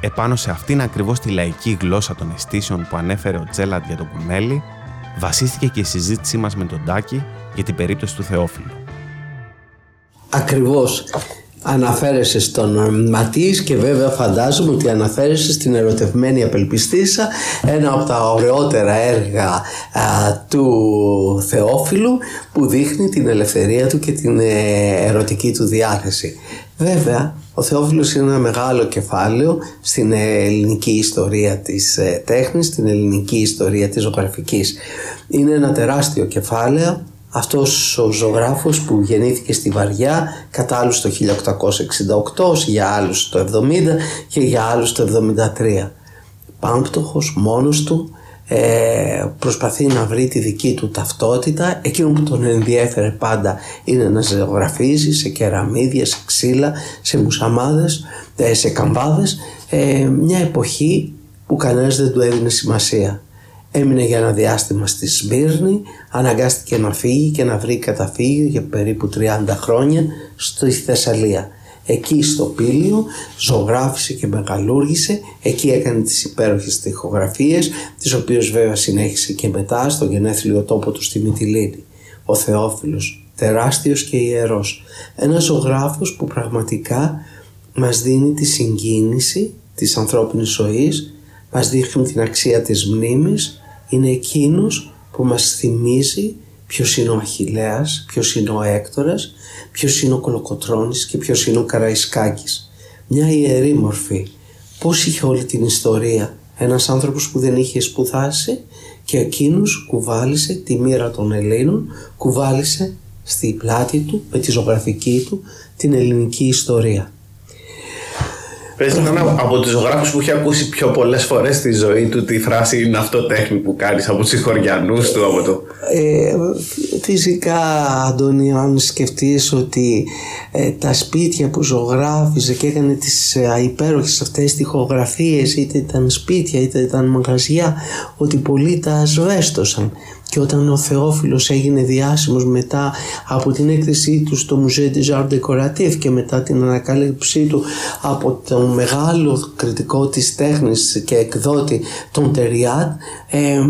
Επάνω σε αυτήν ακριβώς τη λαϊκή γλώσσα των αισθήσεων που ανέφερε ο Τζέλαντ για τον Κουνέλη, βασίστηκε και η συζήτησή μας με τον Τάκη για την περίπτωση του Θεόφιλου. Ακριβώς αναφέρεσαι στον Ματής και βέβαια φαντάζομαι ότι αναφέρεσαι στην ερωτευμένη απελπιστήσα ένα από τα ωραιότερα έργα του Θεόφιλου που δείχνει την ελευθερία του και την ε, ερωτική του διάθεση. Βέβαια ο Θεόφιλος είναι ένα μεγάλο κεφάλαιο στην ελληνική ιστορία της ε, τέχνης, στην ελληνική ιστορία της ζωγραφικής. Είναι ένα τεράστιο κεφάλαιο αυτός ο ζωγράφος που γεννήθηκε στη Βαριά κατά άλλους το 1868, για άλλους το 70 και για άλλους το 73. Πάμπτωχος μόνος του ε, προσπαθεί να βρει τη δική του ταυτότητα. Εκείνο που τον ενδιέφερε πάντα είναι να ζωγραφίζει σε κεραμίδια, σε ξύλα, σε μουσαμάδες, ε, σε καμπάδες. Ε, μια εποχή που κανένας δεν του έδινε σημασία. Έμεινε για ένα διάστημα στη Σμύρνη, αναγκάστηκε να φύγει και να βρει καταφύγιο για περίπου 30 χρόνια στη Θεσσαλία. Εκεί στο Πήλιο ζωγράφησε και μεγαλούργησε, εκεί έκανε τις υπέροχες τοιχογραφίες, τις οποίες βέβαια συνέχισε και μετά στο γενέθλιο τόπο του στη Μυτιλίνη. Ο Θεόφιλος, τεράστιος και ιερός. Ένας ζωγράφος που πραγματικά μας δίνει τη συγκίνηση της ανθρώπινης ζωής, μας δείχνει την αξία της μνήμης, είναι εκείνος που μας θυμίζει ποιος είναι ο Αχιλέας, ποιος είναι ο Έκτορας, ποιος είναι ο Κολοκοτρώνης και ποιος είναι ο Καραϊσκάκης. Μια ιερή μορφή. Πώς είχε όλη την ιστορία; Ένας άνθρωπος που δεν είχε σπουδάσει και εκείνος κουβάλισε τη μοίρα των Ελλήνων, κουβάλισε στη πλάτη του με τη ζωγραφική του την ελληνική ιστορία. Πες να από τους ζωγράφους που έχει ακούσει πιο πολλές φορές στη ζωή του τη φράση είναι αυτό τέχνη που κάνεις από τους συγχωριανούς του. Από το... Ε, φυσικά, Αντώνη, αν σκεφτείς ότι ε, τα σπίτια που ζωγράφιζε και έκανε τις ε, υπέροχες αυτές τοιχογραφίε, είτε ήταν σπίτια είτε ήταν μαγαζιά, ότι πολλοί τα ζωέστοσαν και όταν ο Θεόφιλος έγινε διάσημος μετά από την έκθεσή του στο Musée des Arts Décoratifs και μετά την ανακάλυψή του από τον μεγάλο κριτικό της τέχνης και εκδότη τον Τεριάτ ε,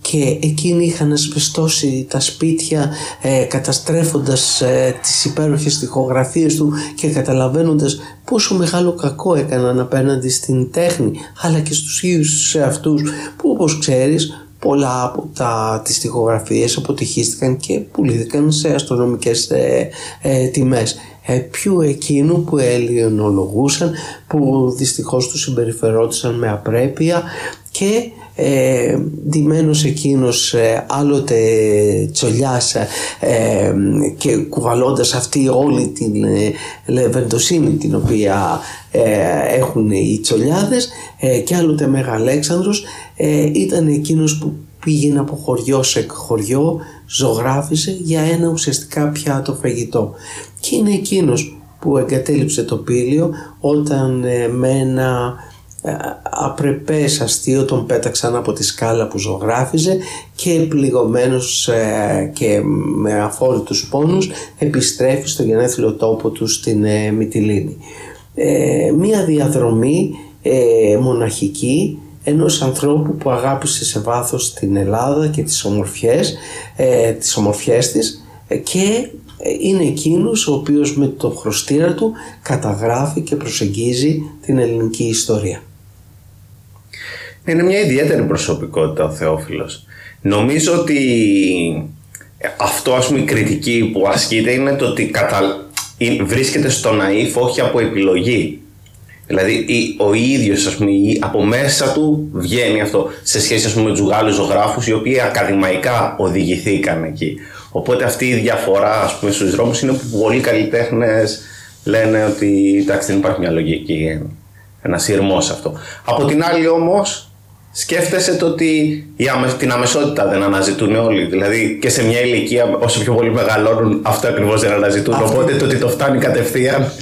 και εκείνοι είχαν ασβεστώσει τα σπίτια ε, καταστρέφοντας ε, τις υπέροχες τοιχογραφίες του και καταλαβαίνοντας πόσο μεγάλο κακό έκαναν απέναντι στην τέχνη αλλά και στους ίδιους αυτούς που όπως ξέρεις πολλά από τα, τις τοιχογραφίες αποτυχίστηκαν και πουλήθηκαν σε αστρονομικές ε, ε, τιμές. Ε, πιο εκείνου που ελληνολογούσαν, που δυστυχώς τους συμπεριφερόντουσαν με απρέπεια και ε, ντυμένος εκείνος ε, άλλοτε τσολιάς ε, και κουβαλώντας αυτή όλη την ε, λεβεντοσύνη την οποία έχουν οι τσολιάδες και άλλοτε Μεγαλέξανδρος ήταν εκείνος που πήγαινε από χωριό σε χωριό, ζωγράφιζε για ένα ουσιαστικά πιάτο φαγητό. Και είναι εκείνος που εγκατέλειψε το πήλιο όταν με ένα ε, απρεπές αστείο τον πέταξαν από τη σκάλα που ζωγράφιζε και πληγωμένος ε, και με αφόρητους πόνους επιστρέφει στο γενέθλιο τόπο του στην ε, Μυτιλίνη. μία διαδρομή μοναχική ενός ανθρώπου που αγάπησε σε βάθος την Ελλάδα και τις ομορφιές, τις ομορφιές της και είναι εκείνος ο οποίος με το χρωστήρα του καταγράφει και προσεγγίζει την ελληνική ιστορία. Είναι μια ιδιαίτερη προσωπικότητα ο Θεόφιλος. Νομίζω ότι αυτό ας πούμε η κριτική που ασκείται είναι το ότι κατα... βρίσκεται στο ναΐφ όχι από επιλογή. Δηλαδή ο ίδιος ας πούμε, από μέσα του βγαίνει αυτό σε σχέση ας πούμε, με τους Γάλλους ζωγράφους οι οποίοι ακαδημαϊκά οδηγηθήκαν εκεί. Οπότε αυτή η διαφορά ας πούμε, στους δρόμους είναι που πολλοί καλλιτέχνες λένε ότι εντάξει δεν υπάρχει μια λογική, ένας σειρμός αυτό. Από την άλλη όμως σκέφτεσαι το ότι την αμεσότητα δεν αναζητούν όλοι. Δηλαδή και σε μια ηλικία όσο πιο πολύ μεγαλώνουν αυτό ακριβώς δεν αναζητούν. Οπότε το ότι το φτάνει κατευθείαν.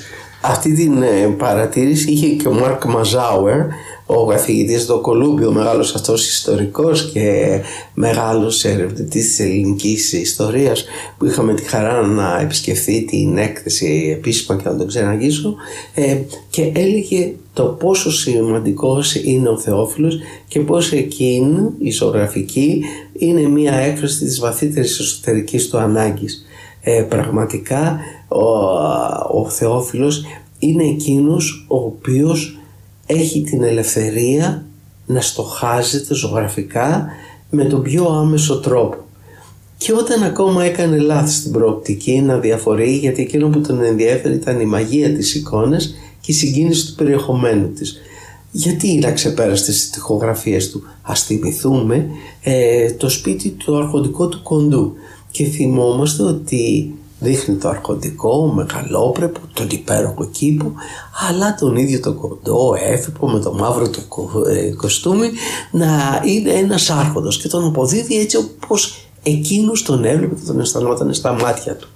Αυτή την ε, παρατήρηση είχε και ο Μάρκ Μαζάουερ ο καθηγητής στο Κολούμπιο, μεγάλος αυτός ιστορικός και μεγάλος ερευνητής της ελληνικής ιστορίας που είχαμε τη χαρά να επισκεφθεί την έκθεση επίσημα και να τον ξεναγήσω ε, και έλεγε το πόσο σημαντικός είναι ο Θεόφιλος και πώς εκείνη η ζωγραφική είναι μία έκφραση της βαθύτερης εσωτερικής του ανάγκης. Ε, πραγματικά ο, ο Θεόφιλος είναι εκείνος ο οποίος έχει την ελευθερία να στοχάζεται ζωγραφικά με τον πιο άμεσο τρόπο. Και όταν ακόμα έκανε λάθη στην προοπτική να διαφορεί γιατί εκείνο που τον ενδιαφέρει ήταν η μαγεία της εικόνας και η συγκίνηση του περιεχομένου της. Γιατί να ξεπέραστε στις τυχογραφίες του; Ας θυμηθούμε ε, το σπίτι του αρχοντικό του κοντού και θυμόμαστε ότι δείχνει το αρχοντικό, μεγαλόπρεπο, τον υπέροχο κήπο, αλλά τον ίδιο το κοντό, έφυπο με το μαύρο του ε, κοστούμι, να είναι ένας άρχοντος και τον αποδίδει έτσι όπως εκείνος τον έβλεπε και τον αισθανόταν στα μάτια του.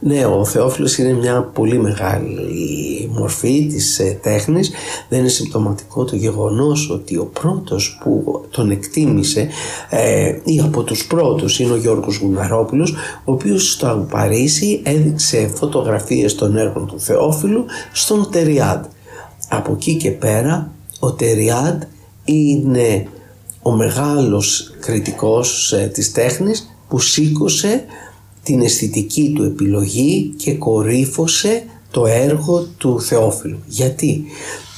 Ναι, ο Θεόφιλος είναι μια πολύ μεγάλη μορφή της ε, τέχνης. Δεν είναι συμπτωματικό το γεγονός ότι ο πρώτος που τον εκτίμησε ε, ή από τους πρώτους είναι ο Γιώργος Γουναρόπουλος ο οποίος στο Παρίσι έδειξε φωτογραφίες των έργων του Θεόφιλου στον Τεριάντ. Από εκεί και πέρα ο Τεριάντ είναι ο μεγάλος κριτικός ε, της τέχνης που σήκωσε την αισθητική του επιλογή και κορύφωσε το έργο του Θεόφιλου. Γιατί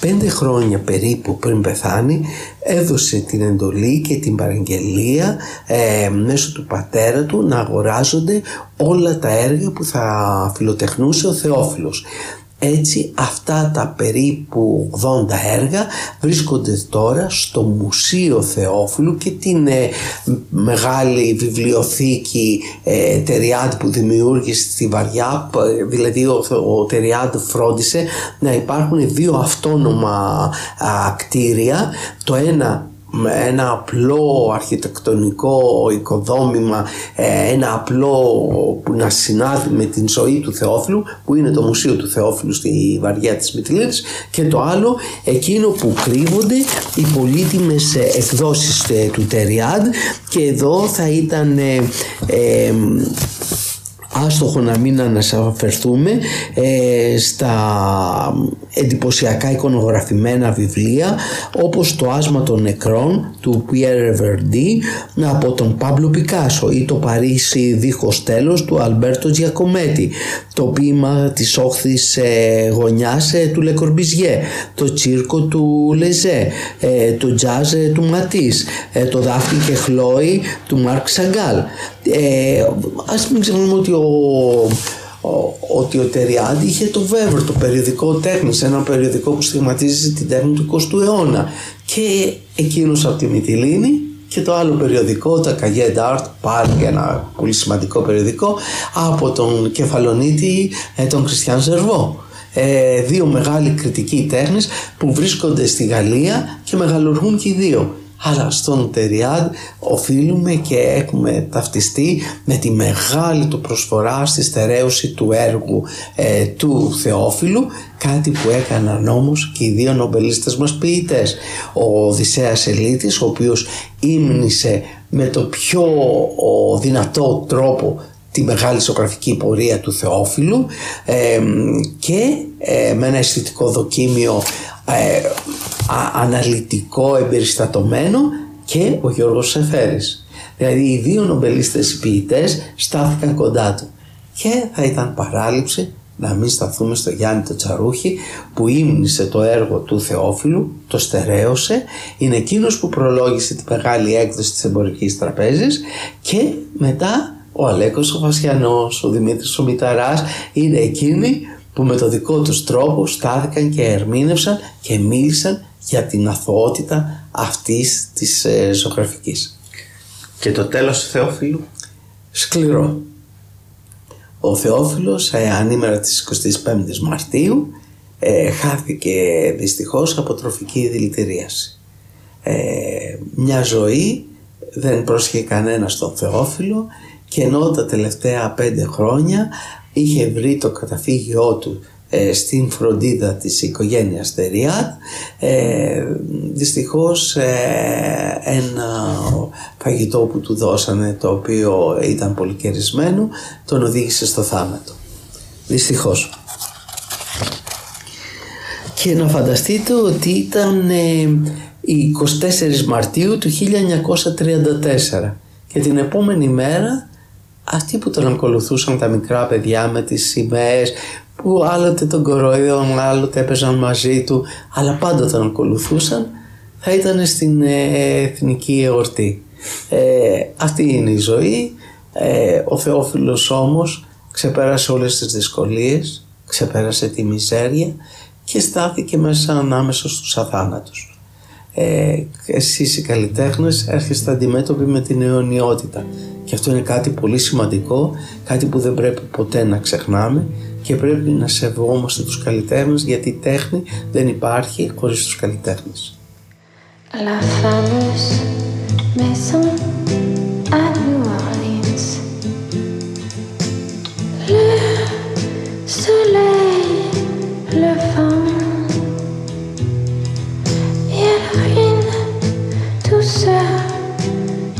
πέντε χρόνια περίπου πριν πεθάνει έδωσε την εντολή και την παραγγελία ε, μέσω του πατέρα του να αγοράζονται όλα τα έργα που θα φιλοτεχνούσε ο Θεόφιλος. Έτσι αυτά τα περίπου 80 έργα βρίσκονται τώρα στο Μουσείο Θεόφιλου και την ε, μεγάλη βιβλιοθήκη ε, Τεριάντ που δημιούργησε στη Βαριά, δηλαδή ο, ο Τεριάντ φρόντισε να υπάρχουν δύο αυτόνομα κτίρια, το ένα με ένα απλό αρχιτεκτονικό οικοδόμημα, ε, ένα απλό που να συνάδει με την ζωή του Θεόφιλου που είναι το Μουσείο του Θεόφιλου στη Βαριά της Μητυλίνης και το άλλο εκείνο που κρύβονται οι πολύτιμες ε, εκδόσεις ε, του Τεριάντ και εδώ θα ήταν ε, άστοχο να μην αναφερθούμε ε, στα εντυπωσιακά εικονογραφημένα βιβλία όπως το άσμα των νεκρών του Pierre Verdi από τον Παύλο Πικάσο ή το Παρίσι δίχως τέλος του Αλμπέρτο Τζιακομέτη το ποίημα της όχθης ε, γωνιάς ε, του Λεκορμπιζιέ το τσίρκο του Λεζέ ε, το τζάζ ε, του Ματής ε, το δάφνη και χλόι του Μάρκ Σαγκάλ ε, ας μην ξεχνούμε ότι ο, ο, ότι ο Τεριάντη είχε το Βέβρο, το περιοδικό τέχνης, ένα περιοδικό που στιγματίζει την τέχνη του 20ου αιώνα και εκείνος από τη Μυτιλίνη και το άλλο περιοδικό, το Καγέ Art, πάλι ένα πολύ σημαντικό περιοδικό από τον κεφαλονίτη ε, τον Κριστιαν Ζερβό. Ε, δύο μεγάλοι κριτικοί τέχνης που βρίσκονται στη Γαλλία και μεγαλουργούν και οι δύο αλλά στον Τεριάντ οφείλουμε και έχουμε ταυτιστεί με τη μεγάλη του προσφορά στη στερέωση του έργου ε, του Θεόφιλου κάτι που έκαναν όμως και οι δύο νομπελίστες μας ποιητές. Ο Οδυσσέας Ελίτης ο οποίος ύμνησε με το πιο δυνατό τρόπο τη μεγάλη ζωγραφική πορεία του Θεόφιλου ε, και ε, με ένα αισθητικό δοκίμιο ε, αναλυτικό, εμπεριστατωμένο και ο Γιώργος Σεφέρης. Δηλαδή οι δύο νομπελίστες ποιητές στάθηκαν κοντά του και θα ήταν παράληψη να μην σταθούμε στο Γιάννη το Τσαρούχη που ύμνησε το έργο του Θεόφιλου, το στερέωσε, είναι εκείνος που προλόγησε την μεγάλη έκδοση της εμπορικής τραπέζης και μετά ο Αλέκος ο Βασιανός, ο Δημήτρης ο Μηταράς είναι εκείνοι που με το δικό τους τρόπο στάθηκαν και ερμήνευσαν και μίλησαν για την αθωότητα αυτής της ε, ζωγραφικής. Και το τέλος του Θεόφιλου; Σκληρό. Ο Θεόφιλος ε, ανήμερα της 25ης Μαρτίου ε, χάθηκε δυστυχώς από τροφική δηλητηρίαση. Ε, μια ζωή δεν πρόσχε κανένα στον Θεόφιλο και ενώ τα τελευταία πέντε χρόνια είχε βρει το καταφύγιό του ε, στην φροντίδα της οικογένειας Τεριάτ ε, δυστυχώς ε, ένα φαγητό που του δώσανε το οποίο ήταν πολύ κερισμένο τον οδήγησε στο θάνατο. Δυστυχώς. Και να φανταστείτε ότι ήταν η 24 Μαρτίου του 1934 και την επόμενη μέρα αυτοί που τον ακολουθούσαν τα μικρά παιδιά με τις σημαίες που άλλοτε τον κορόιδευαν, άλλοτε έπαιζαν μαζί του, αλλά πάντα τον ακολουθούσαν, θα ήταν στην ε, εθνική εορτή. Ε, αυτή είναι η ζωή. Ε, ο Θεόφιλος όμως ξεπέρασε όλες τις δυσκολίες, ξεπέρασε τη μιζέρια και στάθηκε μέσα ανάμεσα στους αθάνατους. Ε, εσείς οι καλλιτέχνες έρχεστε αντιμέτωποι με την αιωνιότητα και αυτό είναι κάτι πολύ σημαντικό, κάτι που δεν πρέπει ποτέ να ξεχνάμε και πρέπει να σεβόμαστε τους καλλιτέχνες γιατί η τέχνη δεν υπάρχει χωρίς τους καλλιτέχνες. La fameuse maison à New Orleans Le soleil, le vent Et ruine tout ce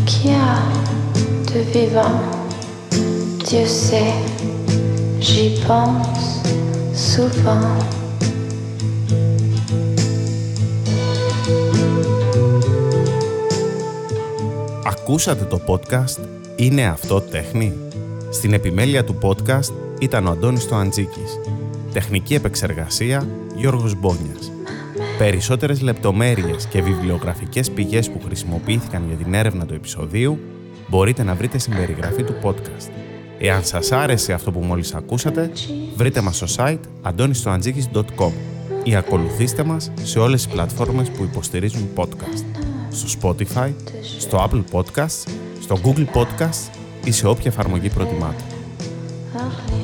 qu'il y a de vivant Dieu sait j'y pense souvent. Ακούσατε το podcast «Είναι αυτό τέχνη» Στην επιμέλεια του podcast ήταν ο Αντώνης Τοαντζίκης. Τεχνική επεξεργασία Γιώργος Μπόνιας. Περισσότερες λεπτομέρειες και βιβλιογραφικές πηγές που χρησιμοποιήθηκαν για την έρευνα του επεισοδίου μπορείτε να βρείτε στην περιγραφή του podcast. Εάν σας άρεσε αυτό που μόλις ακούσατε, βρείτε μας στο site antonistoantζίκης.com ή ακολουθήστε μας σε όλες τις πλατφόρμες που υποστηρίζουν podcast. Στο Spotify, στο Apple Podcasts, στο Google Podcasts ή σε όποια εφαρμογή προτιμάτε. Arrête.